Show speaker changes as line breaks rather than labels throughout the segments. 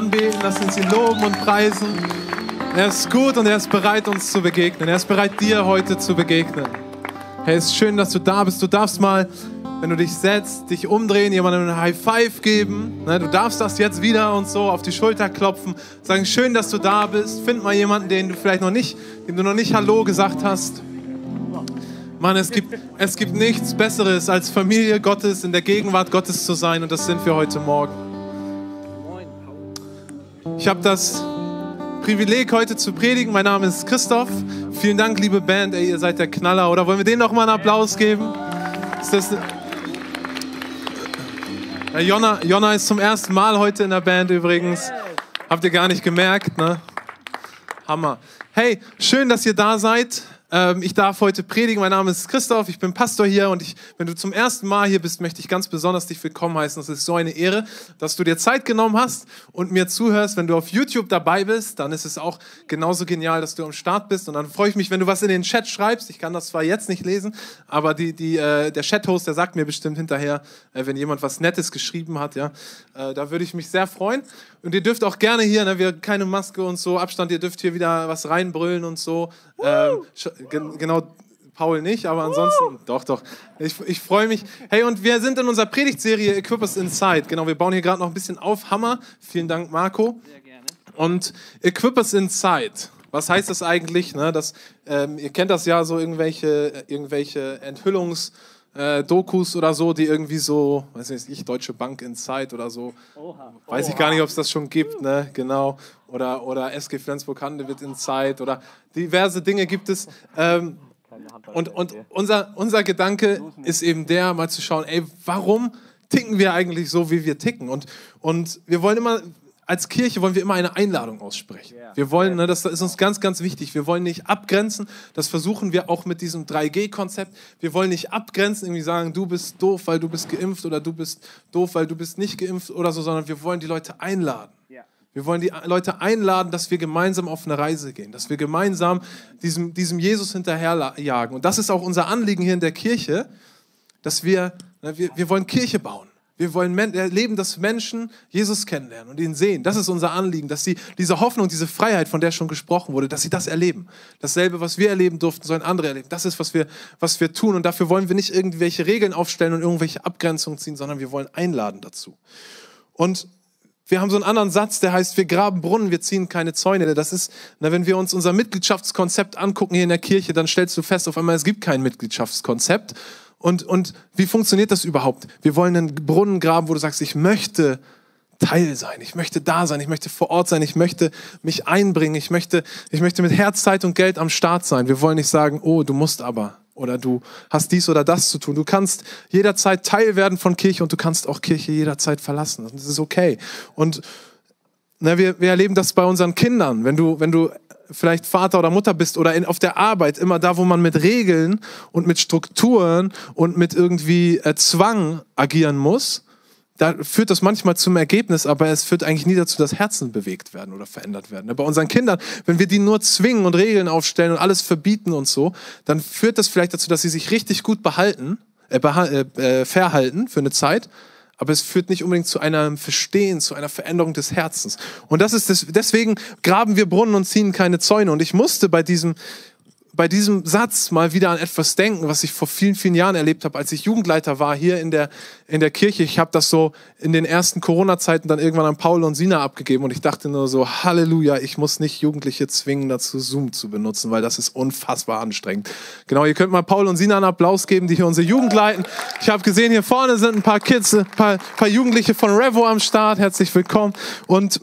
anbeten, lass uns ihn loben und preisen. Er ist gut und er ist bereit, uns zu begegnen. Er ist bereit, dir heute zu begegnen. Hey, es ist schön, dass du da bist. Du darfst mal, wenn du dich setzt, dich umdrehen, jemandem einen High Five geben. Ne, du darfst das jetzt wieder und so auf die Schulter klopfen. Sagen, schön, dass du da bist. Find mal jemanden, den du vielleicht noch nicht, dem du noch nicht Hallo gesagt hast. Mann, es gibt, es gibt nichts Besseres, als Familie Gottes in der Gegenwart Gottes zu sein. Und das sind wir heute Morgen. Ich habe das Privileg, heute zu predigen. Mein Name ist Christoph. Vielen Dank, liebe Band. Ey, ihr seid der Knaller. Oder wollen wir denen noch mal einen Applaus geben? Ist das ja, Jonna, Jonna ist zum ersten Mal heute in der Band übrigens. Habt ihr gar nicht gemerkt, ne? Hammer. Hey, schön, dass ihr da seid. Ähm, ich darf heute predigen. Mein Name ist Christoph, ich bin Pastor hier und ich, wenn du zum ersten Mal hier bist, möchte ich ganz besonders dich willkommen heißen. Es ist so eine Ehre, dass du dir Zeit genommen hast und mir zuhörst. Wenn du auf YouTube dabei bist, dann ist es auch genauso genial, dass du am Start bist. Und dann freue ich mich, wenn du was in den Chat schreibst. Ich kann das zwar jetzt nicht lesen, aber die, die, äh, der Chat-Host, der sagt mir bestimmt hinterher, äh, wenn jemand was Nettes geschrieben hat. Ja, äh, da würde ich mich sehr freuen. Und ihr dürft auch gerne hier, ne, wir keine Maske und so, Abstand, ihr dürft hier wieder was reinbrüllen und so. Ähm, genau, Paul nicht, aber ansonsten, uh! doch, doch. Ich, ich freue mich. Hey, und wir sind in unserer Predigtserie Equip Us Inside. Genau, wir bauen hier gerade noch ein bisschen auf. Hammer. Vielen Dank, Marco. Sehr gerne. Und Equip Us Inside. Was heißt das eigentlich? Ne? Das, ähm, ihr kennt das ja so, irgendwelche, irgendwelche Enthüllungs- äh, Dokus oder so, die irgendwie so, weiß nicht, ich, Deutsche Bank Inside oder so. Oha. Weiß ich gar nicht, ob es das schon gibt, ne? Genau. Oder, oder SG Flensburg Handewitt Inside oder diverse Dinge gibt es. Ähm, und und unser, unser Gedanke ist eben der, mal zu schauen, ey, warum ticken wir eigentlich so, wie wir ticken? Und, und wir wollen immer als Kirche wollen wir immer eine Einladung aussprechen. Wir wollen, ne, das ist uns ganz, ganz wichtig. Wir wollen nicht abgrenzen. Das versuchen wir auch mit diesem 3G-Konzept. Wir wollen nicht abgrenzen, irgendwie sagen, du bist doof, weil du bist geimpft oder du bist doof, weil du bist nicht geimpft oder so, sondern wir wollen die Leute einladen. Wir wollen die Leute einladen, dass wir gemeinsam auf eine Reise gehen, dass wir gemeinsam diesem, diesem Jesus hinterherjagen. Und das ist auch unser Anliegen hier in der Kirche, dass wir, ne, wir, wir wollen Kirche bauen. Wir wollen erleben, dass Menschen Jesus kennenlernen und ihn sehen. Das ist unser Anliegen, dass sie diese Hoffnung, diese Freiheit, von der schon gesprochen wurde, dass sie das erleben. Dasselbe, was wir erleben durften, sollen andere erleben. Das ist, was wir, was wir tun. Und dafür wollen wir nicht irgendwelche Regeln aufstellen und irgendwelche Abgrenzungen ziehen, sondern wir wollen einladen dazu. Und wir haben so einen anderen Satz, der heißt, wir graben Brunnen, wir ziehen keine Zäune. Das ist, na, wenn wir uns unser Mitgliedschaftskonzept angucken hier in der Kirche, dann stellst du fest, auf einmal, es gibt kein Mitgliedschaftskonzept, und, und wie funktioniert das überhaupt? Wir wollen einen Brunnen graben, wo du sagst, ich möchte Teil sein, ich möchte da sein, ich möchte vor Ort sein, ich möchte mich einbringen, ich möchte, ich möchte mit Herz, Zeit und Geld am Start sein. Wir wollen nicht sagen, oh, du musst aber oder du hast dies oder das zu tun. Du kannst jederzeit Teil werden von Kirche und du kannst auch Kirche jederzeit verlassen. Das ist okay. Und na, wir, wir erleben das bei unseren Kindern. Wenn du, wenn du vielleicht Vater oder Mutter bist oder in, auf der Arbeit, immer da, wo man mit Regeln und mit Strukturen und mit irgendwie äh, Zwang agieren muss, da führt das manchmal zum Ergebnis, aber es führt eigentlich nie dazu, dass Herzen bewegt werden oder verändert werden. Bei unseren Kindern, wenn wir die nur zwingen und Regeln aufstellen und alles verbieten und so, dann führt das vielleicht dazu, dass sie sich richtig gut behalten, äh, äh, äh, verhalten für eine Zeit, aber es führt nicht unbedingt zu einem Verstehen, zu einer Veränderung des Herzens. Und das ist das, deswegen graben wir Brunnen und ziehen keine Zäune. Und ich musste bei diesem, bei diesem Satz mal wieder an etwas denken, was ich vor vielen, vielen Jahren erlebt habe, als ich Jugendleiter war hier in der, in der Kirche. Ich habe das so in den ersten Corona-Zeiten dann irgendwann an Paul und Sina abgegeben und ich dachte nur so, Halleluja, ich muss nicht Jugendliche zwingen, dazu Zoom zu benutzen, weil das ist unfassbar anstrengend. Genau, ihr könnt mal Paul und Sina einen Applaus geben, die hier unsere Jugend leiten. Ich habe gesehen, hier vorne sind ein paar Kids, ein paar, paar Jugendliche von Revo am Start. Herzlich willkommen. Und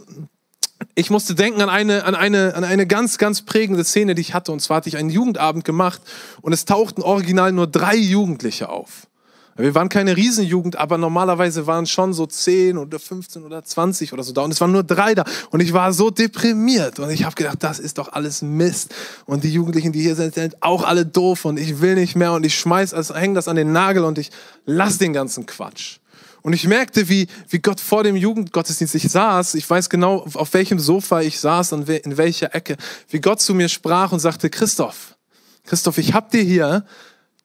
ich musste denken an eine, an, eine, an eine ganz, ganz prägende Szene, die ich hatte. Und zwar hatte ich einen Jugendabend gemacht und es tauchten original nur drei Jugendliche auf. Wir waren keine Riesenjugend, aber normalerweise waren schon so 10 oder 15 oder 20 oder so da. Und es waren nur drei da. Und ich war so deprimiert. Und ich habe gedacht, das ist doch alles Mist. Und die Jugendlichen, die hier sind, sind auch alle doof. Und ich will nicht mehr. Und ich schmeiß, also häng das an den Nagel und ich lass den ganzen Quatsch. Und ich merkte, wie, wie Gott vor dem Jugendgottesdienst, ich saß, ich weiß genau, auf welchem Sofa ich saß und in welcher Ecke, wie Gott zu mir sprach und sagte, Christoph, Christoph, ich hab dir hier,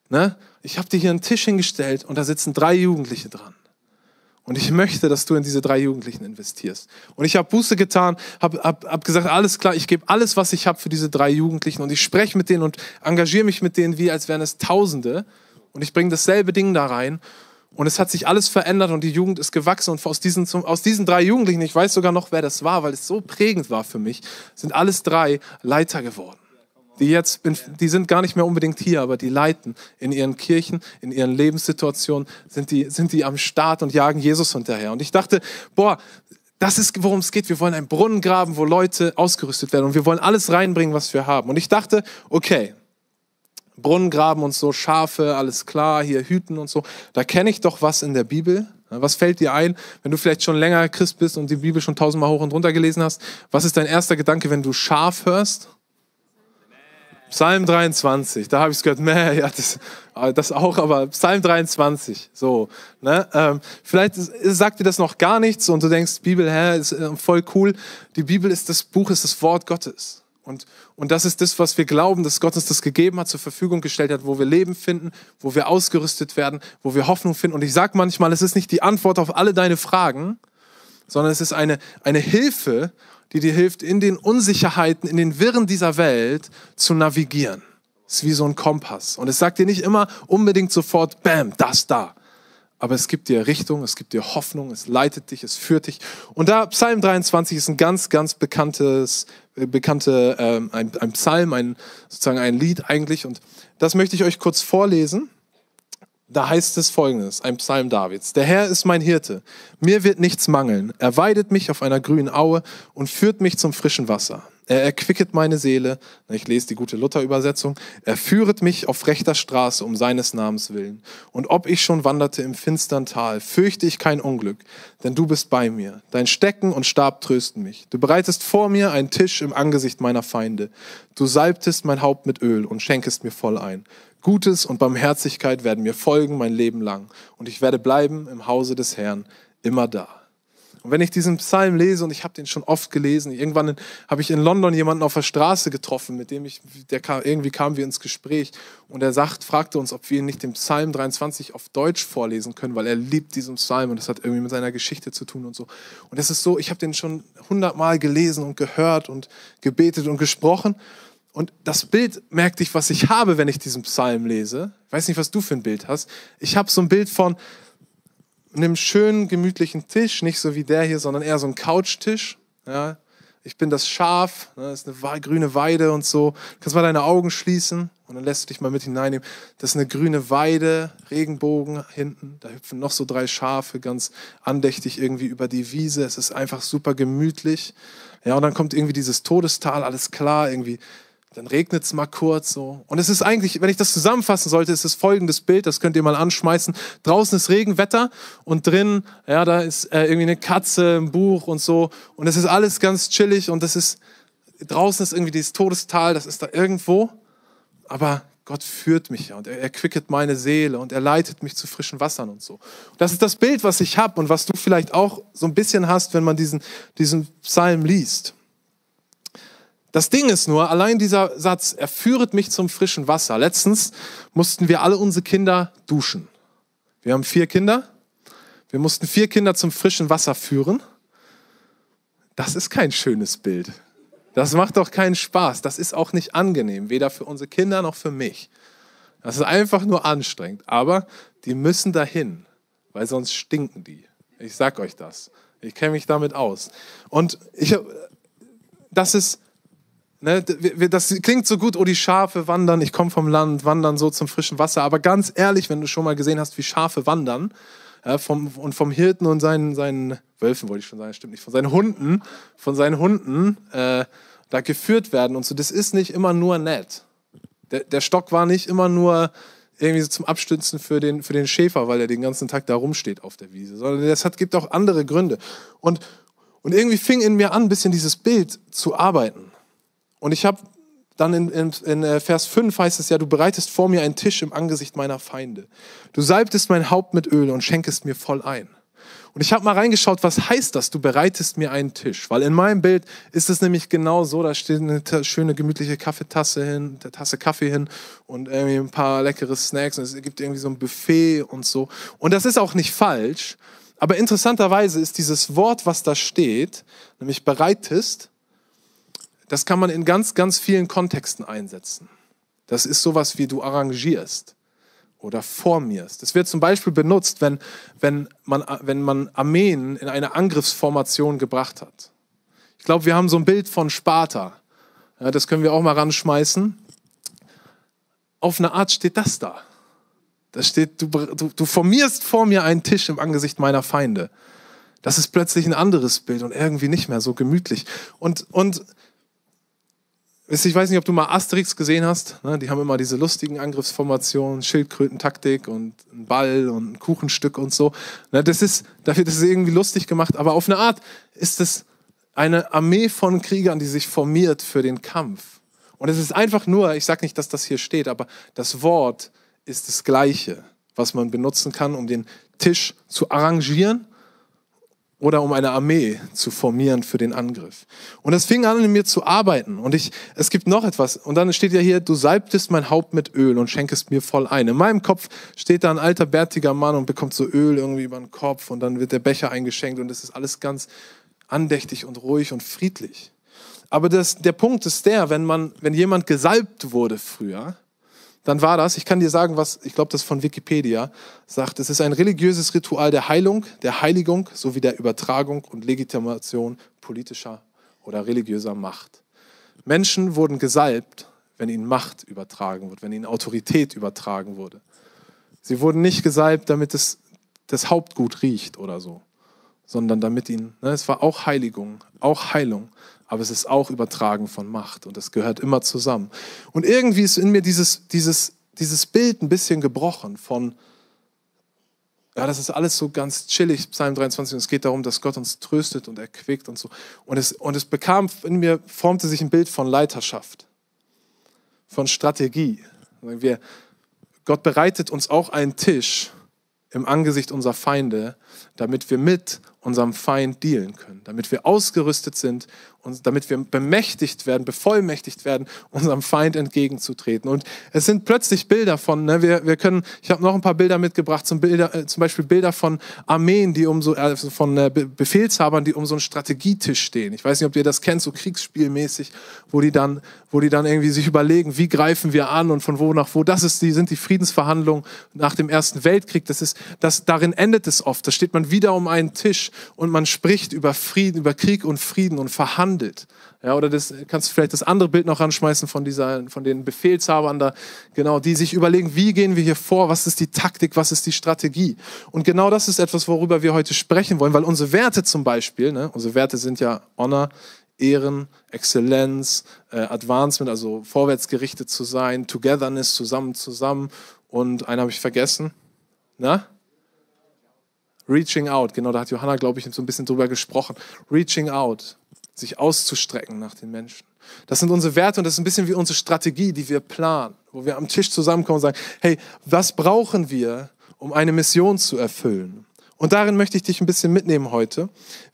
ne, ich hab dir hier einen Tisch hingestellt und da sitzen drei Jugendliche dran. Und ich möchte, dass du in diese drei Jugendlichen investierst. Und ich habe Buße getan, habe hab, hab gesagt, alles klar, ich gebe alles, was ich habe für diese drei Jugendlichen. Und ich spreche mit denen und engagiere mich mit denen, wie als wären es Tausende. Und ich bringe dasselbe Ding da rein. Und es hat sich alles verändert und die Jugend ist gewachsen. Und aus diesen, aus diesen drei Jugendlichen, ich weiß sogar noch, wer das war, weil es so prägend war für mich, sind alles drei Leiter geworden die jetzt, die sind gar nicht mehr unbedingt hier, aber die leiten in ihren Kirchen, in ihren Lebenssituationen, sind die, sind die am Start und jagen Jesus hinterher. Und ich dachte, boah, das ist, worum es geht. Wir wollen einen Brunnen graben, wo Leute ausgerüstet werden und wir wollen alles reinbringen, was wir haben. Und ich dachte, okay, Brunnen graben und so, Schafe, alles klar, hier hüten und so. Da kenne ich doch was in der Bibel. Was fällt dir ein, wenn du vielleicht schon länger Christ bist und die Bibel schon tausendmal hoch und runter gelesen hast? Was ist dein erster Gedanke, wenn du Schaf hörst? Psalm 23, da habe ich es gehört, meh, ja, das, ah, das auch, aber Psalm 23, so. Ne? Ähm, vielleicht sagt dir das noch gar nichts und du denkst, Bibel, hä, ist äh, voll cool. Die Bibel ist das Buch, ist das Wort Gottes. Und, und das ist das, was wir glauben, dass Gott uns das gegeben hat, zur Verfügung gestellt hat, wo wir Leben finden, wo wir ausgerüstet werden, wo wir Hoffnung finden. Und ich sage manchmal, es ist nicht die Antwort auf alle deine Fragen, sondern es ist eine, eine Hilfe, die dir hilft, in den Unsicherheiten, in den Wirren dieser Welt zu navigieren. Es ist wie so ein Kompass. Und es sagt dir nicht immer unbedingt sofort, bam, das da. Aber es gibt dir Richtung, es gibt dir Hoffnung, es leitet dich, es führt dich. Und da Psalm 23 ist ein ganz, ganz bekanntes, bekannte, ähm, ein, ein Psalm, ein, sozusagen ein Lied eigentlich. Und das möchte ich euch kurz vorlesen. Da heißt es folgendes, ein Psalm Davids. Der Herr ist mein Hirte. Mir wird nichts mangeln. Er weidet mich auf einer grünen Aue und führt mich zum frischen Wasser. Er erquicket meine Seele. Ich lese die gute Luther-Übersetzung. Er führet mich auf rechter Straße um seines Namens willen. Und ob ich schon wanderte im finstern Tal, fürchte ich kein Unglück, denn du bist bei mir. Dein Stecken und Stab trösten mich. Du bereitest vor mir einen Tisch im Angesicht meiner Feinde. Du salbtest mein Haupt mit Öl und schenkest mir voll ein. Gutes und Barmherzigkeit werden mir folgen mein Leben lang und ich werde bleiben im Hause des Herrn immer da. Und wenn ich diesen Psalm lese, und ich habe den schon oft gelesen, irgendwann habe ich in London jemanden auf der Straße getroffen, mit dem ich, der kam, irgendwie kamen wir ins Gespräch und er sagt, fragte uns, ob wir nicht den Psalm 23 auf Deutsch vorlesen können, weil er liebt diesen Psalm und das hat irgendwie mit seiner Geschichte zu tun und so. Und es ist so, ich habe den schon hundertmal gelesen und gehört und gebetet und gesprochen und das Bild merkte ich, was ich habe, wenn ich diesen Psalm lese. Ich weiß nicht, was du für ein Bild hast. Ich habe so ein Bild von einem schönen, gemütlichen Tisch, nicht so wie der hier, sondern eher so ein Couchtisch. Ja, ich bin das Schaf, ne, das ist eine grüne Weide und so. Du kannst mal deine Augen schließen und dann lässt du dich mal mit hineinnehmen. Das ist eine grüne Weide, Regenbogen hinten. Da hüpfen noch so drei Schafe ganz andächtig irgendwie über die Wiese. Es ist einfach super gemütlich. Ja, und dann kommt irgendwie dieses Todestal, alles klar, irgendwie dann regnet es mal kurz so. Und es ist eigentlich, wenn ich das zusammenfassen sollte, ist es folgendes Bild, das könnt ihr mal anschmeißen. Draußen ist Regenwetter und drin, ja, da ist äh, irgendwie eine Katze, ein Buch und so. Und es ist alles ganz chillig und das ist, draußen ist irgendwie dieses Todestal, das ist da irgendwo. Aber Gott führt mich ja und er erquicket meine Seele und er leitet mich zu frischen Wassern und so. Das ist das Bild, was ich habe und was du vielleicht auch so ein bisschen hast, wenn man diesen, diesen Psalm liest. Das Ding ist nur, allein dieser Satz, er führet mich zum frischen Wasser. Letztens mussten wir alle unsere Kinder duschen. Wir haben vier Kinder. Wir mussten vier Kinder zum frischen Wasser führen. Das ist kein schönes Bild. Das macht doch keinen Spaß. Das ist auch nicht angenehm, weder für unsere Kinder noch für mich. Das ist einfach nur anstrengend. Aber die müssen dahin, weil sonst stinken die. Ich sag euch das. Ich kenne mich damit aus. Und ich, das ist Ne, das klingt so gut, oh, die Schafe wandern, ich komme vom Land, wandern so zum frischen Wasser. Aber ganz ehrlich, wenn du schon mal gesehen hast, wie Schafe wandern, ja, vom, und vom Hirten und seinen, seinen Wölfen, wollte ich schon sagen, stimmt nicht, von seinen Hunden, von seinen Hunden äh, da geführt werden und so, das ist nicht immer nur nett. Der, der Stock war nicht immer nur irgendwie so zum Abstützen für den, für den Schäfer, weil er den ganzen Tag da rumsteht auf der Wiese, sondern das hat, gibt auch andere Gründe. Und, und irgendwie fing in mir an, ein bisschen dieses Bild zu arbeiten. Und ich habe dann in, in, in, äh, Vers 5 heißt es ja, du bereitest vor mir einen Tisch im Angesicht meiner Feinde. Du salbtest mein Haupt mit Öl und schenkest mir voll ein. Und ich habe mal reingeschaut, was heißt das, du bereitest mir einen Tisch? Weil in meinem Bild ist es nämlich genau so, da steht eine schöne gemütliche Kaffeetasse hin, eine Tasse Kaffee hin und irgendwie ein paar leckere Snacks und es gibt irgendwie so ein Buffet und so. Und das ist auch nicht falsch, Aber interessanterweise ist dieses Wort, was da steht, nämlich bereitest, das kann man in ganz, ganz vielen Kontexten einsetzen. Das ist sowas wie du arrangierst oder formierst. Das wird zum Beispiel benutzt, wenn, wenn, man, wenn man Armeen in eine Angriffsformation gebracht hat. Ich glaube, wir haben so ein Bild von Sparta. Ja, das können wir auch mal ranschmeißen. Auf eine Art steht das da. Da steht, du, du, du formierst vor mir einen Tisch im Angesicht meiner Feinde. Das ist plötzlich ein anderes Bild und irgendwie nicht mehr so gemütlich. Und, und ich weiß nicht, ob du mal Asterix gesehen hast. Ne? Die haben immer diese lustigen Angriffsformationen, Schildkrötentaktik und ein Ball und ein Kuchenstück und so. Ne? Das ist, dafür, das ist irgendwie lustig gemacht, aber auf eine Art ist es eine Armee von Kriegern, die sich formiert für den Kampf. Und es ist einfach nur, ich sage nicht, dass das hier steht, aber das Wort ist das Gleiche, was man benutzen kann, um den Tisch zu arrangieren oder um eine Armee zu formieren für den Angriff. Und es fing an, in mir zu arbeiten. Und ich, es gibt noch etwas. Und dann steht ja hier, du salbtest mein Haupt mit Öl und schenkest mir voll ein. In meinem Kopf steht da ein alter, bärtiger Mann und bekommt so Öl irgendwie über den Kopf und dann wird der Becher eingeschenkt und es ist alles ganz andächtig und ruhig und friedlich. Aber das, der Punkt ist der, wenn man, wenn jemand gesalbt wurde früher, dann war das, ich kann dir sagen, was, ich glaube, das von Wikipedia sagt, es ist ein religiöses Ritual der Heilung, der Heiligung sowie der Übertragung und Legitimation politischer oder religiöser Macht. Menschen wurden gesalbt, wenn ihnen Macht übertragen wurde, wenn ihnen Autorität übertragen wurde. Sie wurden nicht gesalbt, damit es das Hauptgut riecht oder so, sondern damit ihnen, ne, es war auch Heiligung, auch Heilung, aber es ist auch Übertragen von Macht und es gehört immer zusammen. Und irgendwie ist in mir dieses, dieses, dieses Bild ein bisschen gebrochen von, ja, das ist alles so ganz chillig, Psalm 23, und es geht darum, dass Gott uns tröstet und erquickt und so. Und es, und es bekam, in mir formte sich ein Bild von Leiterschaft, von Strategie. Wir, Gott bereitet uns auch einen Tisch im Angesicht unserer Feinde, damit wir mit unserem Feind dealen können, damit wir ausgerüstet sind und damit wir bemächtigt werden, bevollmächtigt werden, unserem Feind entgegenzutreten. Und es sind plötzlich Bilder von, ne, wir, wir können, ich habe noch ein paar Bilder mitgebracht, zum, Bilder, äh, zum Beispiel Bilder von Armeen, die um so, also von äh, Befehlshabern, die um so einen Strategietisch stehen. Ich weiß nicht, ob ihr das kennt, so kriegsspielmäßig, wo die dann, wo die dann irgendwie sich überlegen, wie greifen wir an und von wo nach wo. Das ist die, sind die Friedensverhandlungen nach dem Ersten Weltkrieg. Das ist, das, darin endet es oft. Da steht man wieder um einen Tisch und man spricht über Frieden, über Krieg und Frieden und verhandelt. Ja, oder das kannst du vielleicht das andere Bild noch ranschmeißen von dieser, von den Befehlshabern da, genau, die sich überlegen, wie gehen wir hier vor, was ist die Taktik, was ist die Strategie. Und genau das ist etwas, worüber wir heute sprechen wollen, weil unsere Werte zum Beispiel, ne, unsere Werte sind ja Honor, Ehren, Exzellenz, äh, Advancement, also vorwärtsgerichtet zu sein, Togetherness, zusammen, zusammen. Und einen habe ich vergessen. Na? Reaching out, genau, da hat Johanna, glaube ich, so ein bisschen drüber gesprochen. Reaching out, sich auszustrecken nach den Menschen. Das sind unsere Werte und das ist ein bisschen wie unsere Strategie, die wir planen, wo wir am Tisch zusammenkommen und sagen, hey, was brauchen wir, um eine Mission zu erfüllen? Und darin möchte ich dich ein bisschen mitnehmen heute,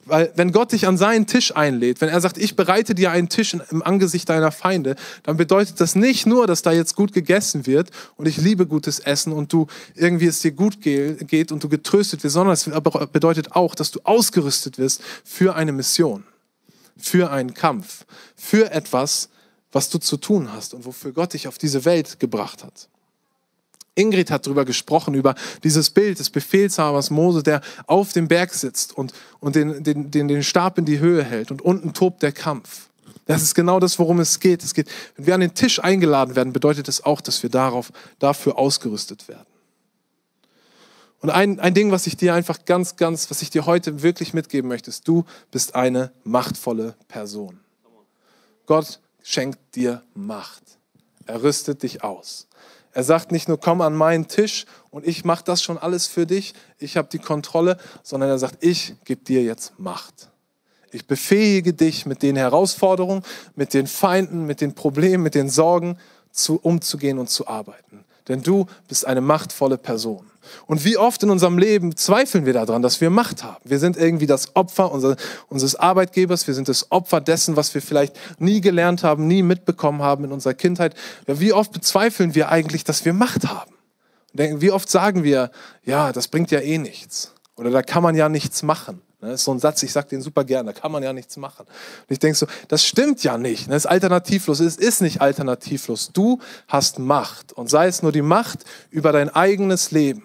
weil wenn Gott dich an seinen Tisch einlädt, wenn er sagt, ich bereite dir einen Tisch im Angesicht deiner Feinde, dann bedeutet das nicht nur, dass da jetzt gut gegessen wird und ich liebe gutes Essen und du irgendwie es dir gut geht und du getröstet wirst, sondern es bedeutet auch, dass du ausgerüstet wirst für eine Mission, für einen Kampf, für etwas, was du zu tun hast und wofür Gott dich auf diese Welt gebracht hat. Ingrid hat darüber gesprochen, über dieses Bild des Befehlshabers Mose, der auf dem Berg sitzt und, und den, den, den, den Stab in die Höhe hält und unten tobt der Kampf. Das ist genau das, worum es geht. Es geht. Wenn wir an den Tisch eingeladen werden, bedeutet es das auch, dass wir darauf, dafür ausgerüstet werden. Und ein, ein Ding, was ich dir einfach ganz, ganz, was ich dir heute wirklich mitgeben möchte, ist, du bist eine machtvolle Person. Gott schenkt dir Macht. Er rüstet dich aus. Er sagt nicht nur, komm an meinen Tisch und ich mache das schon alles für dich, ich habe die Kontrolle, sondern er sagt, ich gebe dir jetzt Macht. Ich befähige dich mit den Herausforderungen, mit den Feinden, mit den Problemen, mit den Sorgen zu, umzugehen und zu arbeiten. Denn du bist eine machtvolle Person. Und wie oft in unserem Leben zweifeln wir daran, dass wir Macht haben. Wir sind irgendwie das Opfer unser, unseres Arbeitgebers, wir sind das Opfer dessen, was wir vielleicht nie gelernt haben, nie mitbekommen haben in unserer Kindheit. Ja, wie oft bezweifeln wir eigentlich, dass wir Macht haben? Wie oft sagen wir, ja, das bringt ja eh nichts. Oder da kann man ja nichts machen. Das ist so ein Satz, ich sage den super gern, da kann man ja nichts machen. Und ich denke so, das stimmt ja nicht. Das ist alternativlos. Es ist nicht alternativlos. Du hast Macht. Und sei es nur die Macht über dein eigenes Leben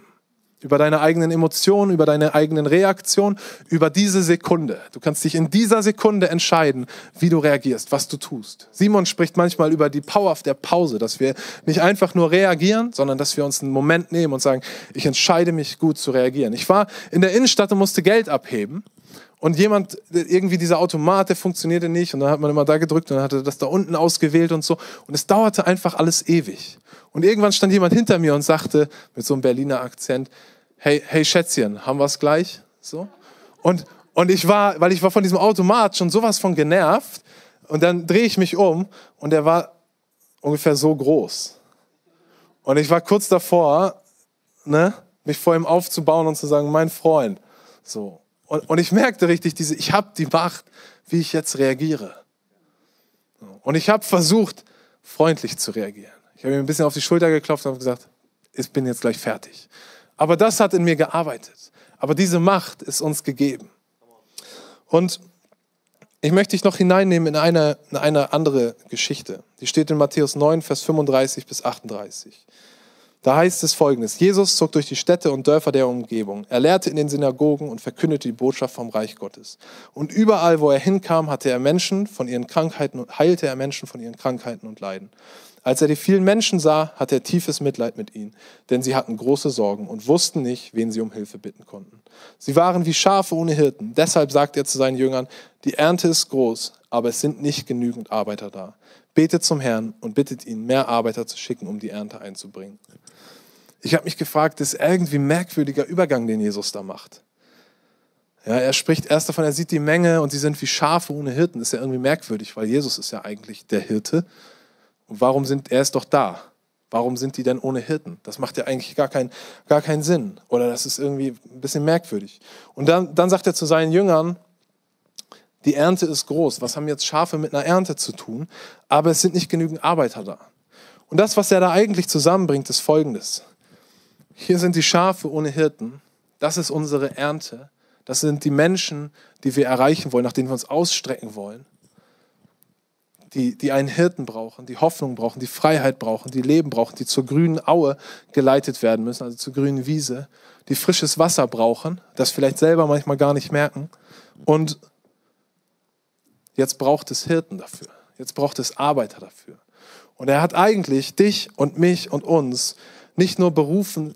über deine eigenen Emotionen, über deine eigenen Reaktionen, über diese Sekunde. Du kannst dich in dieser Sekunde entscheiden, wie du reagierst, was du tust. Simon spricht manchmal über die Power der Pause, dass wir nicht einfach nur reagieren, sondern dass wir uns einen Moment nehmen und sagen, ich entscheide mich gut zu reagieren. Ich war in der Innenstadt und musste Geld abheben. Und jemand, irgendwie dieser Automat, der funktionierte nicht. Und dann hat man immer da gedrückt und dann hatte das da unten ausgewählt und so. Und es dauerte einfach alles ewig. Und irgendwann stand jemand hinter mir und sagte mit so einem Berliner Akzent, hey, hey Schätzchen, haben wir es gleich? So. Und, und ich war, weil ich war von diesem Automat schon sowas von genervt. Und dann drehe ich mich um und der war ungefähr so groß. Und ich war kurz davor, ne, mich vor ihm aufzubauen und zu sagen, mein Freund. So. Und, und ich merkte richtig, diese, ich habe die Macht, wie ich jetzt reagiere. Und ich habe versucht, freundlich zu reagieren. Ich habe ihm ein bisschen auf die Schulter geklopft und gesagt, ich bin jetzt gleich fertig. Aber das hat in mir gearbeitet. Aber diese Macht ist uns gegeben. Und ich möchte dich noch hineinnehmen in eine, in eine andere Geschichte. Die steht in Matthäus 9, Vers 35 bis 38. Da heißt es folgendes: Jesus zog durch die Städte und Dörfer der Umgebung. Er lehrte in den Synagogen und verkündete die Botschaft vom Reich Gottes. Und überall, wo er hinkam, hatte er Menschen von ihren Krankheiten heilte er Menschen von ihren Krankheiten und Leiden. Als er die vielen Menschen sah, hatte er tiefes Mitleid mit ihnen, denn sie hatten große Sorgen und wussten nicht, wen sie um Hilfe bitten konnten. Sie waren wie Schafe ohne Hirten. Deshalb sagte er zu seinen Jüngern, die Ernte ist groß, aber es sind nicht genügend Arbeiter da. Betet zum Herrn und bittet ihn, mehr Arbeiter zu schicken, um die Ernte einzubringen. Ich habe mich gefragt, das ist irgendwie ein merkwürdiger Übergang, den Jesus da macht. Ja, er spricht erst davon, er sieht die Menge und sie sind wie Schafe ohne Hirten. Das ist ja irgendwie merkwürdig, weil Jesus ist ja eigentlich der Hirte. Und warum sind, er ist doch da. Warum sind die denn ohne Hirten? Das macht ja eigentlich gar, kein, gar keinen Sinn. Oder das ist irgendwie ein bisschen merkwürdig. Und dann, dann sagt er zu seinen Jüngern, die Ernte ist groß. Was haben jetzt Schafe mit einer Ernte zu tun? Aber es sind nicht genügend Arbeiter da. Und das, was er da eigentlich zusammenbringt, ist Folgendes. Hier sind die Schafe ohne Hirten. Das ist unsere Ernte. Das sind die Menschen, die wir erreichen wollen, nach denen wir uns ausstrecken wollen die, die einen Hirten brauchen, die Hoffnung brauchen, die Freiheit brauchen, die Leben brauchen, die zur grünen Aue geleitet werden müssen, also zur grünen Wiese, die frisches Wasser brauchen, das vielleicht selber manchmal gar nicht merken. Und jetzt braucht es Hirten dafür. Jetzt braucht es Arbeiter dafür. Und er hat eigentlich dich und mich und uns nicht nur berufen,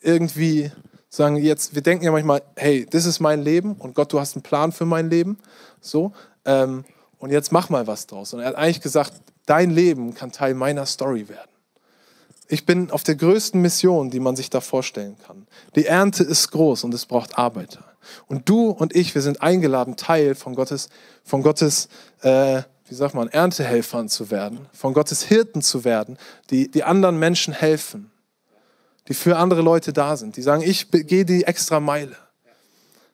irgendwie sagen, jetzt, wir denken ja manchmal, hey, das ist mein Leben und Gott, du hast einen Plan für mein Leben. So, ähm, und jetzt mach mal was draus. Und er hat eigentlich gesagt, dein Leben kann Teil meiner Story werden. Ich bin auf der größten Mission, die man sich da vorstellen kann. Die Ernte ist groß und es braucht Arbeiter. Und du und ich, wir sind eingeladen, Teil von Gottes, von Gottes, äh, wie sagt man, Erntehelfern zu werden, von Gottes Hirten zu werden, die, die anderen Menschen helfen, die für andere Leute da sind, die sagen, ich gehe die extra Meile.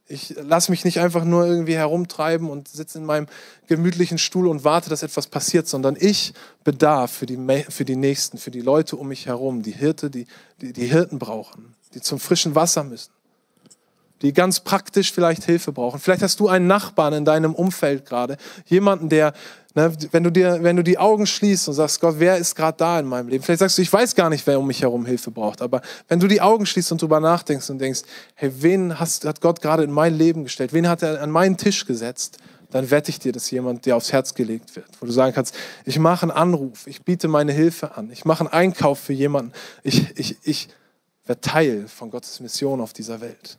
Ich lasse mich nicht einfach nur irgendwie herumtreiben und sitze in meinem gemütlichen Stuhl und warte, dass etwas passiert, sondern ich bedarf für die, für die Nächsten, für die Leute um mich herum, die Hirte, die, die, die Hirten brauchen, die zum frischen Wasser müssen, die ganz praktisch vielleicht Hilfe brauchen. Vielleicht hast du einen Nachbarn in deinem Umfeld gerade, jemanden, der Ne, wenn, du dir, wenn du die Augen schließt und sagst, Gott, wer ist gerade da in meinem Leben? Vielleicht sagst du, ich weiß gar nicht, wer um mich herum Hilfe braucht. Aber wenn du die Augen schließt und drüber nachdenkst und denkst, hey, wen hast, hat Gott gerade in mein Leben gestellt? Wen hat er an meinen Tisch gesetzt? Dann wette ich dir, dass jemand dir aufs Herz gelegt wird. Wo du sagen kannst, ich mache einen Anruf, ich biete meine Hilfe an, ich mache einen Einkauf für jemanden. Ich, ich, ich werde Teil von Gottes Mission auf dieser Welt.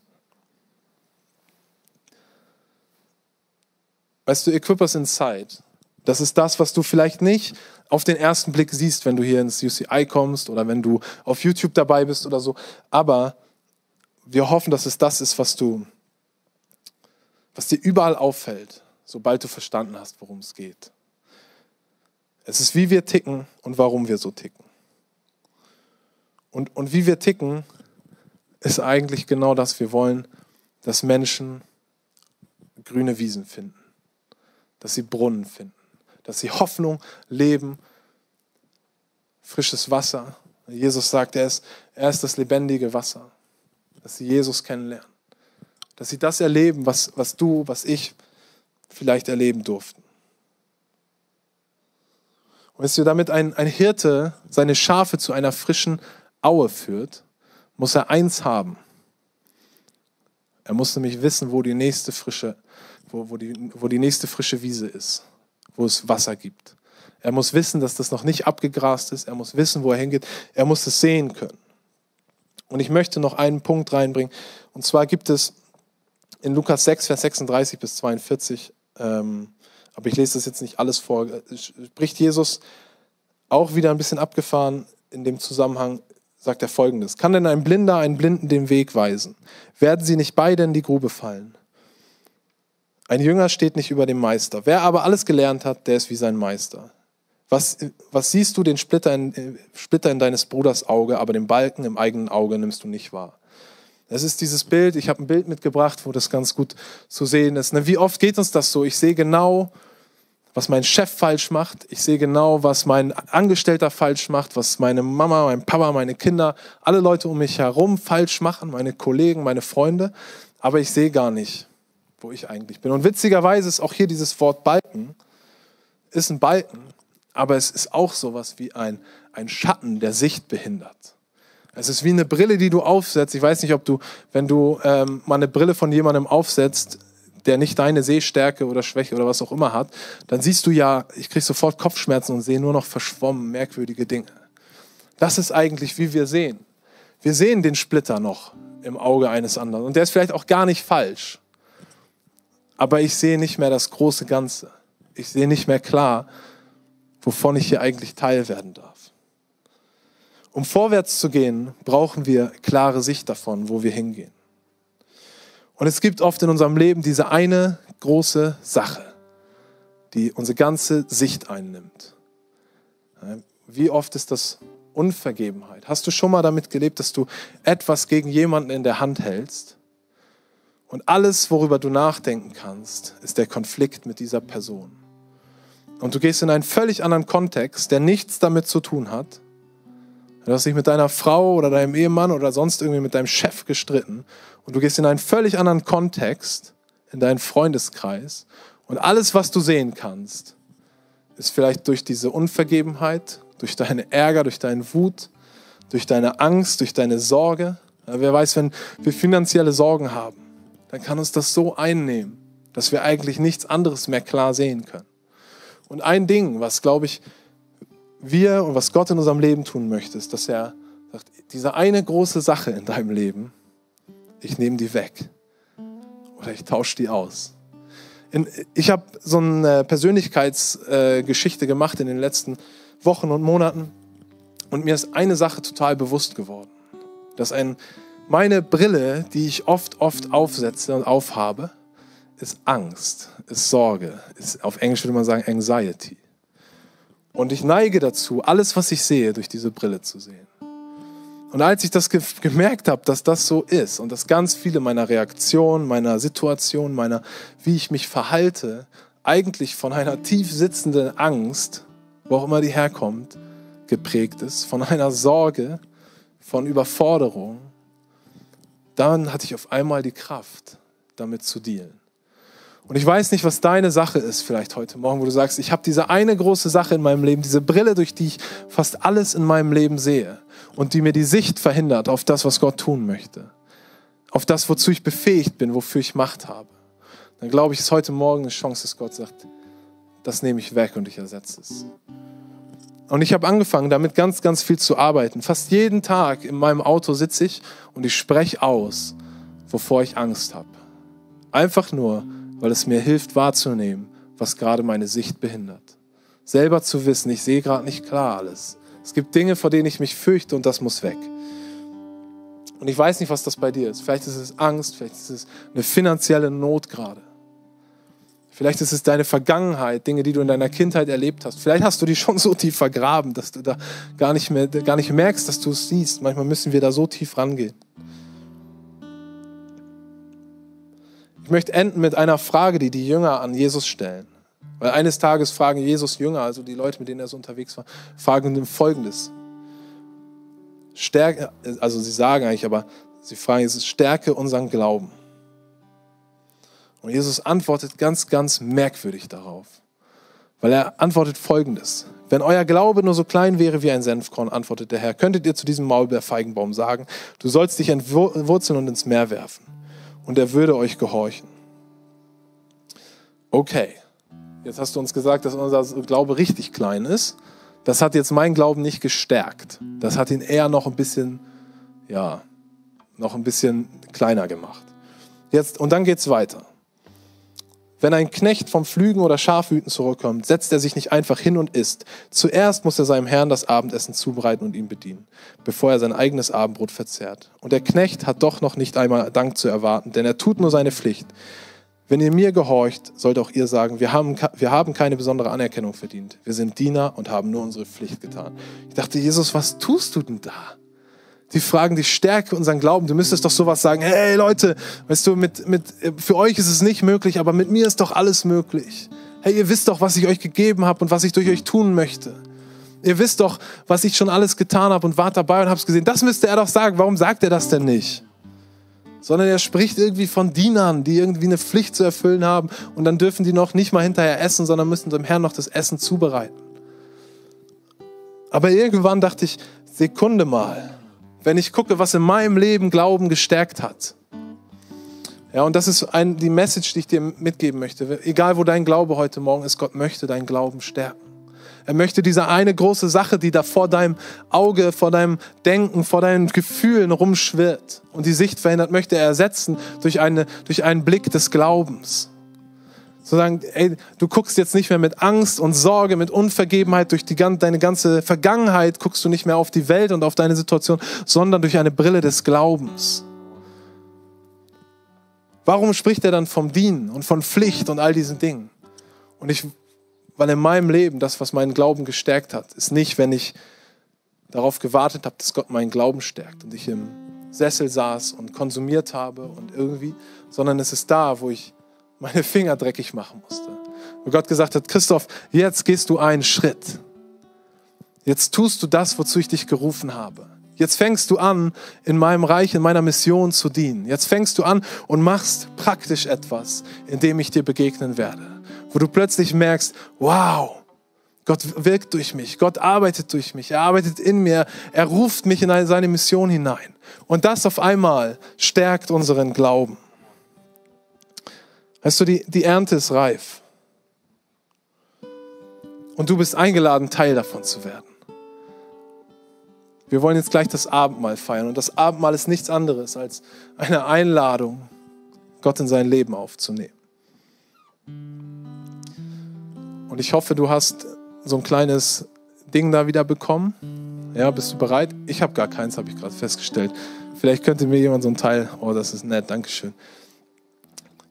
Weißt du, Equippers Inside das ist das, was du vielleicht nicht auf den ersten Blick siehst, wenn du hier ins UCI kommst oder wenn du auf YouTube dabei bist oder so. Aber wir hoffen, dass es das ist, was du, was dir überall auffällt, sobald du verstanden hast, worum es geht. Es ist, wie wir ticken und warum wir so ticken. Und, und wie wir ticken, ist eigentlich genau das. Wir wollen, dass Menschen grüne Wiesen finden, dass sie Brunnen finden dass sie Hoffnung, Leben, frisches Wasser. Jesus sagt, er ist, er ist das lebendige Wasser, dass sie Jesus kennenlernen. Dass sie das erleben, was, was du, was ich vielleicht erleben durften. Und wenn du damit ein, ein Hirte seine Schafe zu einer frischen Aue führt, muss er eins haben. Er muss nämlich wissen, wo die nächste frische, wo, wo, die, wo die nächste frische Wiese ist, wo es Wasser gibt. Er muss wissen, dass das noch nicht abgegrast ist. Er muss wissen, wo er hingeht. Er muss es sehen können. Und ich möchte noch einen Punkt reinbringen. Und zwar gibt es in Lukas 6, Vers 36 bis 42, ähm, aber ich lese das jetzt nicht alles vor, spricht Jesus auch wieder ein bisschen abgefahren in dem Zusammenhang, sagt er folgendes: Kann denn ein Blinder einen Blinden den Weg weisen? Werden sie nicht beide in die Grube fallen? Ein Jünger steht nicht über dem Meister. Wer aber alles gelernt hat, der ist wie sein Meister. Was, was siehst du den Splitter in, Splitter in deines Bruders Auge, aber den Balken im eigenen Auge nimmst du nicht wahr? Es ist dieses Bild, ich habe ein Bild mitgebracht, wo das ganz gut zu sehen ist. Ne, wie oft geht uns das so? Ich sehe genau, was mein Chef falsch macht. Ich sehe genau, was mein Angestellter falsch macht, was meine Mama, mein Papa, meine Kinder, alle Leute um mich herum falsch machen, meine Kollegen, meine Freunde. Aber ich sehe gar nicht, wo ich eigentlich bin. Und witzigerweise ist auch hier dieses Wort Balken, ist ein Balken, aber es ist auch sowas wie ein, ein Schatten, der Sicht behindert. Es ist wie eine Brille, die du aufsetzt. Ich weiß nicht, ob du, wenn du ähm, mal eine Brille von jemandem aufsetzt, der nicht deine Sehstärke oder Schwäche oder was auch immer hat, dann siehst du ja, ich kriege sofort Kopfschmerzen und sehe nur noch verschwommen, merkwürdige Dinge. Das ist eigentlich, wie wir sehen. Wir sehen den Splitter noch im Auge eines anderen. Und der ist vielleicht auch gar nicht falsch. Aber ich sehe nicht mehr das große Ganze. Ich sehe nicht mehr klar, wovon ich hier eigentlich Teil werden darf. Um vorwärts zu gehen, brauchen wir klare Sicht davon, wo wir hingehen. Und es gibt oft in unserem Leben diese eine große Sache, die unsere ganze Sicht einnimmt. Wie oft ist das Unvergebenheit? Hast du schon mal damit gelebt, dass du etwas gegen jemanden in der Hand hältst und alles, worüber du nachdenken kannst, ist der Konflikt mit dieser Person? Und du gehst in einen völlig anderen Kontext, der nichts damit zu tun hat. Du hast dich mit deiner Frau oder deinem Ehemann oder sonst irgendwie mit deinem Chef gestritten und du gehst in einen völlig anderen Kontext, in deinen Freundeskreis und alles, was du sehen kannst, ist vielleicht durch diese Unvergebenheit, durch deine Ärger, durch deinen Wut, durch deine Angst, durch deine Sorge. Wer weiß, wenn wir finanzielle Sorgen haben, dann kann uns das so einnehmen, dass wir eigentlich nichts anderes mehr klar sehen können. Und ein Ding, was, glaube ich, wir und was Gott in unserem Leben tun möchte, ist, dass er sagt, diese eine große Sache in deinem Leben, ich nehme die weg oder ich tausche die aus. Ich habe so eine Persönlichkeitsgeschichte äh, gemacht in den letzten Wochen und Monaten und mir ist eine Sache total bewusst geworden, dass ein, meine Brille, die ich oft, oft aufsetze und aufhabe, ist Angst, ist Sorge, ist auf Englisch würde man sagen Anxiety. Und ich neige dazu, alles, was ich sehe, durch diese Brille zu sehen. Und als ich das ge gemerkt habe, dass das so ist und dass ganz viele meiner Reaktionen, meiner Situation, meiner, wie ich mich verhalte, eigentlich von einer tief sitzenden Angst, wo auch immer die herkommt, geprägt ist, von einer Sorge, von Überforderung, dann hatte ich auf einmal die Kraft, damit zu dealen. Und ich weiß nicht, was deine Sache ist vielleicht heute Morgen, wo du sagst, ich habe diese eine große Sache in meinem Leben, diese Brille, durch die ich fast alles in meinem Leben sehe und die mir die Sicht verhindert auf das, was Gott tun möchte, auf das, wozu ich befähigt bin, wofür ich Macht habe. Dann glaube ich, ist heute Morgen eine Chance, dass Gott sagt, das nehme ich weg und ich ersetze es. Und ich habe angefangen, damit ganz, ganz viel zu arbeiten. Fast jeden Tag in meinem Auto sitze ich und ich spreche aus, wovor ich Angst habe. Einfach nur, weil es mir hilft wahrzunehmen, was gerade meine Sicht behindert. Selber zu wissen, ich sehe gerade nicht klar alles. Es gibt Dinge, vor denen ich mich fürchte und das muss weg. Und ich weiß nicht, was das bei dir ist. Vielleicht ist es Angst, vielleicht ist es eine finanzielle Not gerade. Vielleicht ist es deine Vergangenheit, Dinge, die du in deiner Kindheit erlebt hast. Vielleicht hast du die schon so tief vergraben, dass du da gar nicht mehr, gar nicht merkst, dass du es siehst. Manchmal müssen wir da so tief rangehen. Ich möchte enden mit einer Frage, die die Jünger an Jesus stellen. Weil eines Tages fragen Jesus Jünger, also die Leute, mit denen er so unterwegs war, fragen Folgendes. Stärke, also sie sagen eigentlich, aber sie fragen, es ist Stärke unseren Glauben. Und Jesus antwortet ganz, ganz merkwürdig darauf. Weil er antwortet folgendes. Wenn euer Glaube nur so klein wäre wie ein Senfkorn, antwortet der Herr, könntet ihr zu diesem Maulbeerfeigenbaum sagen, du sollst dich entwurzeln und ins Meer werfen. Und er würde euch gehorchen. Okay, jetzt hast du uns gesagt, dass unser Glaube richtig klein ist. Das hat jetzt mein Glauben nicht gestärkt. Das hat ihn eher noch ein bisschen, ja, noch ein bisschen kleiner gemacht. Jetzt, und dann geht es weiter. Wenn ein Knecht vom Pflügen oder Schafhüten zurückkommt, setzt er sich nicht einfach hin und isst. Zuerst muss er seinem Herrn das Abendessen zubereiten und ihn bedienen, bevor er sein eigenes Abendbrot verzehrt. Und der Knecht hat doch noch nicht einmal Dank zu erwarten, denn er tut nur seine Pflicht. Wenn ihr mir gehorcht, sollt auch ihr sagen, wir haben, wir haben keine besondere Anerkennung verdient. Wir sind Diener und haben nur unsere Pflicht getan. Ich dachte, Jesus, was tust du denn da? Die fragen die Stärke unseren Glauben. Du müsstest doch sowas sagen, hey Leute, weißt du, mit, mit, für euch ist es nicht möglich, aber mit mir ist doch alles möglich. Hey, ihr wisst doch, was ich euch gegeben habe und was ich durch euch tun möchte. Ihr wisst doch, was ich schon alles getan habe und wart dabei und hab's gesehen. Das müsste er doch sagen. Warum sagt er das denn nicht? Sondern er spricht irgendwie von Dienern, die irgendwie eine Pflicht zu erfüllen haben und dann dürfen die noch nicht mal hinterher essen, sondern müssen dem Herrn noch das Essen zubereiten. Aber irgendwann dachte ich, Sekunde mal, wenn ich gucke, was in meinem Leben Glauben gestärkt hat. Ja, und das ist ein, die Message, die ich dir mitgeben möchte. Egal, wo dein Glaube heute Morgen ist, Gott möchte deinen Glauben stärken. Er möchte diese eine große Sache, die da vor deinem Auge, vor deinem Denken, vor deinen Gefühlen rumschwirrt und die Sicht verhindert, möchte er ersetzen durch, eine, durch einen Blick des Glaubens. So sagen, ey, du guckst jetzt nicht mehr mit Angst und Sorge, mit Unvergebenheit durch die, deine ganze Vergangenheit, guckst du nicht mehr auf die Welt und auf deine Situation, sondern durch eine Brille des Glaubens. Warum spricht er dann vom Dienen und von Pflicht und all diesen Dingen? Und ich, weil in meinem Leben das, was meinen Glauben gestärkt hat, ist nicht, wenn ich darauf gewartet habe, dass Gott meinen Glauben stärkt und ich im Sessel saß und konsumiert habe und irgendwie, sondern es ist da, wo ich meine Finger dreckig machen musste. Wo Gott gesagt hat, Christoph, jetzt gehst du einen Schritt. Jetzt tust du das, wozu ich dich gerufen habe. Jetzt fängst du an, in meinem Reich, in meiner Mission zu dienen. Jetzt fängst du an und machst praktisch etwas, in dem ich dir begegnen werde. Wo du plötzlich merkst, wow, Gott wirkt durch mich, Gott arbeitet durch mich, er arbeitet in mir, er ruft mich in seine Mission hinein. Und das auf einmal stärkt unseren Glauben. Weißt du, die, die Ernte ist reif. Und du bist eingeladen, Teil davon zu werden. Wir wollen jetzt gleich das Abendmahl feiern. Und das Abendmahl ist nichts anderes als eine Einladung, Gott in sein Leben aufzunehmen. Und ich hoffe, du hast so ein kleines Ding da wieder bekommen. Ja, bist du bereit? Ich habe gar keins, habe ich gerade festgestellt. Vielleicht könnte mir jemand so ein Teil, oh, das ist nett, Dankeschön.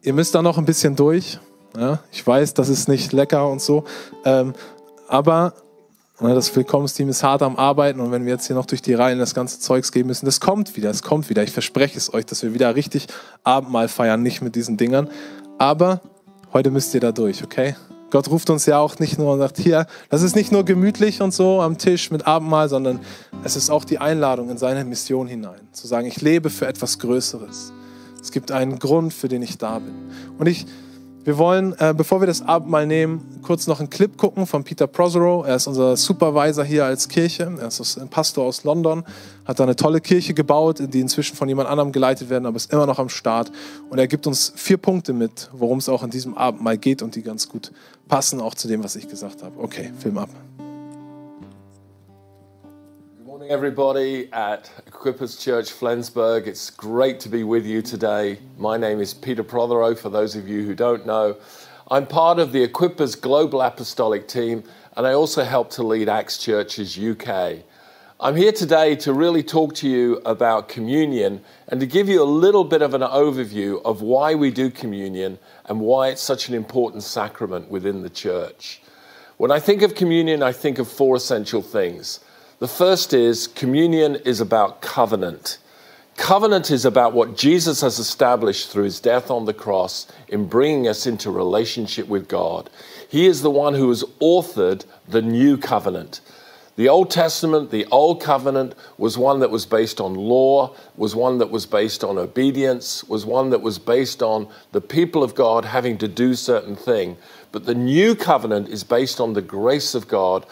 Ihr müsst da noch ein bisschen durch. Ja, ich weiß, das ist nicht lecker und so. Ähm, aber ne, das Willkommensteam ist hart am Arbeiten und wenn wir jetzt hier noch durch die Reihen das ganze Zeugs geben müssen, das kommt wieder, es kommt wieder. Ich verspreche es euch, dass wir wieder richtig Abendmahl feiern, nicht mit diesen Dingern. Aber heute müsst ihr da durch, okay? Gott ruft uns ja auch nicht nur und sagt, hier, das ist nicht nur gemütlich und so am Tisch mit Abendmahl, sondern es ist auch die Einladung in seine Mission hinein. Zu sagen, ich lebe für etwas Größeres. Es gibt einen Grund, für den ich da bin. Und ich, wir wollen, äh, bevor wir das Abendmahl nehmen, kurz noch einen Clip gucken von Peter Prosero. Er ist unser Supervisor hier als Kirche. Er ist ein Pastor aus London, hat da eine tolle Kirche gebaut, die inzwischen von jemand anderem geleitet werden, aber ist immer noch am Start. Und er gibt uns vier Punkte mit, worum es auch in diesem Abendmahl geht und die ganz gut passen auch zu dem, was ich gesagt habe. Okay, Film ab.
Morning, everybody, at Equippers Church Flensburg. It's great to be with you today. My name is Peter Prothero, for those of you who don't know. I'm part of the Equippers Global Apostolic team, and I also help to lead Acts Churches UK. I'm here today to really talk to you about communion and to give you a little bit of an overview of why we do communion and why it's such an important sacrament within the church. When I think of communion, I think of four essential things. The first is communion is about covenant. Covenant is about what Jesus has established through his death on the cross in bringing us into relationship with God. He is the one who has authored the new covenant. The Old Testament, the Old Covenant, was one that was based on law, was one that was based on obedience, was one that was based on the people of God having to do certain thing. But the New Covenant is based on the grace of God,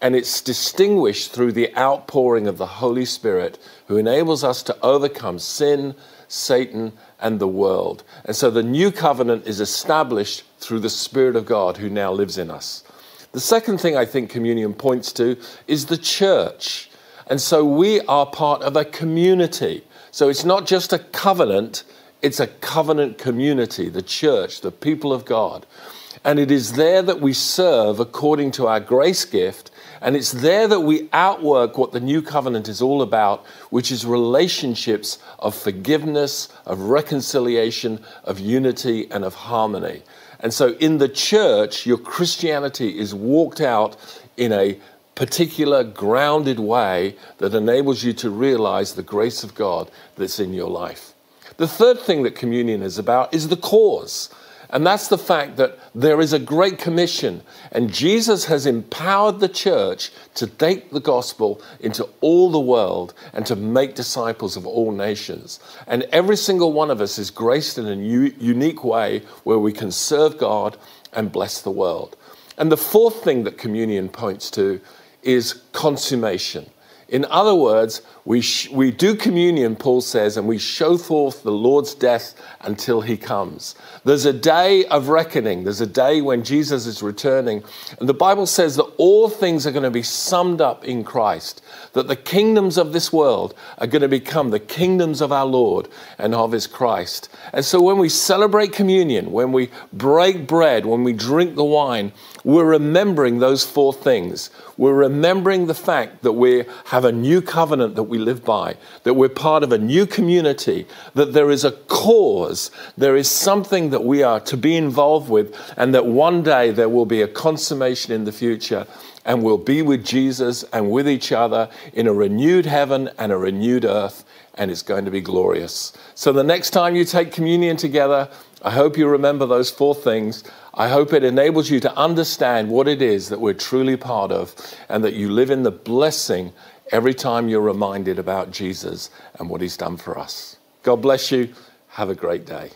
and it's distinguished through the outpouring of the Holy Spirit, who enables us to overcome sin, Satan, and the world. And so the New Covenant is established through the Spirit of God who now lives in us. The second thing I think communion points to is the church. And so we are part of a community. So it's not just a covenant, it's a covenant community, the church, the people of God. And it is there that we serve according to our grace gift. And it's there that we outwork what the new covenant is all about, which is relationships of forgiveness, of reconciliation, of unity, and of harmony. And so in the church, your Christianity is walked out in a particular grounded way that enables you to realize the grace of God that's in your life. The third thing that communion is about is the cause. And that's the fact that there is a great commission, and Jesus has empowered the church to take the gospel into all the world and to make disciples of all nations. And every single one of us is graced in a u- unique way where we can serve God and bless the world. And the fourth thing that communion points to is consummation. In other words, we, sh- we do communion, Paul says, and we show forth the Lord's death until he comes. There's a day of reckoning. There's a day when Jesus is returning. And the Bible says that all things are going to be summed up in Christ, that the kingdoms of this world are going to become the kingdoms of our Lord and of his Christ. And so when we celebrate communion, when we break bread, when we drink the wine, we're remembering those four things. We're remembering the fact that we have a new covenant that we live by, that we're part of a new community, that there is a cause, there is something that we are to be involved with, and that one day there will be a consummation in the future, and we'll be with Jesus and with each other in a renewed heaven and a renewed earth, and it's going to be glorious. So the next time you take communion together, I hope you remember those four things. I hope it enables you to understand what it is that we're truly part of and that you live in the blessing every time you're reminded about Jesus and what he's done for us. God bless you. Have a great day.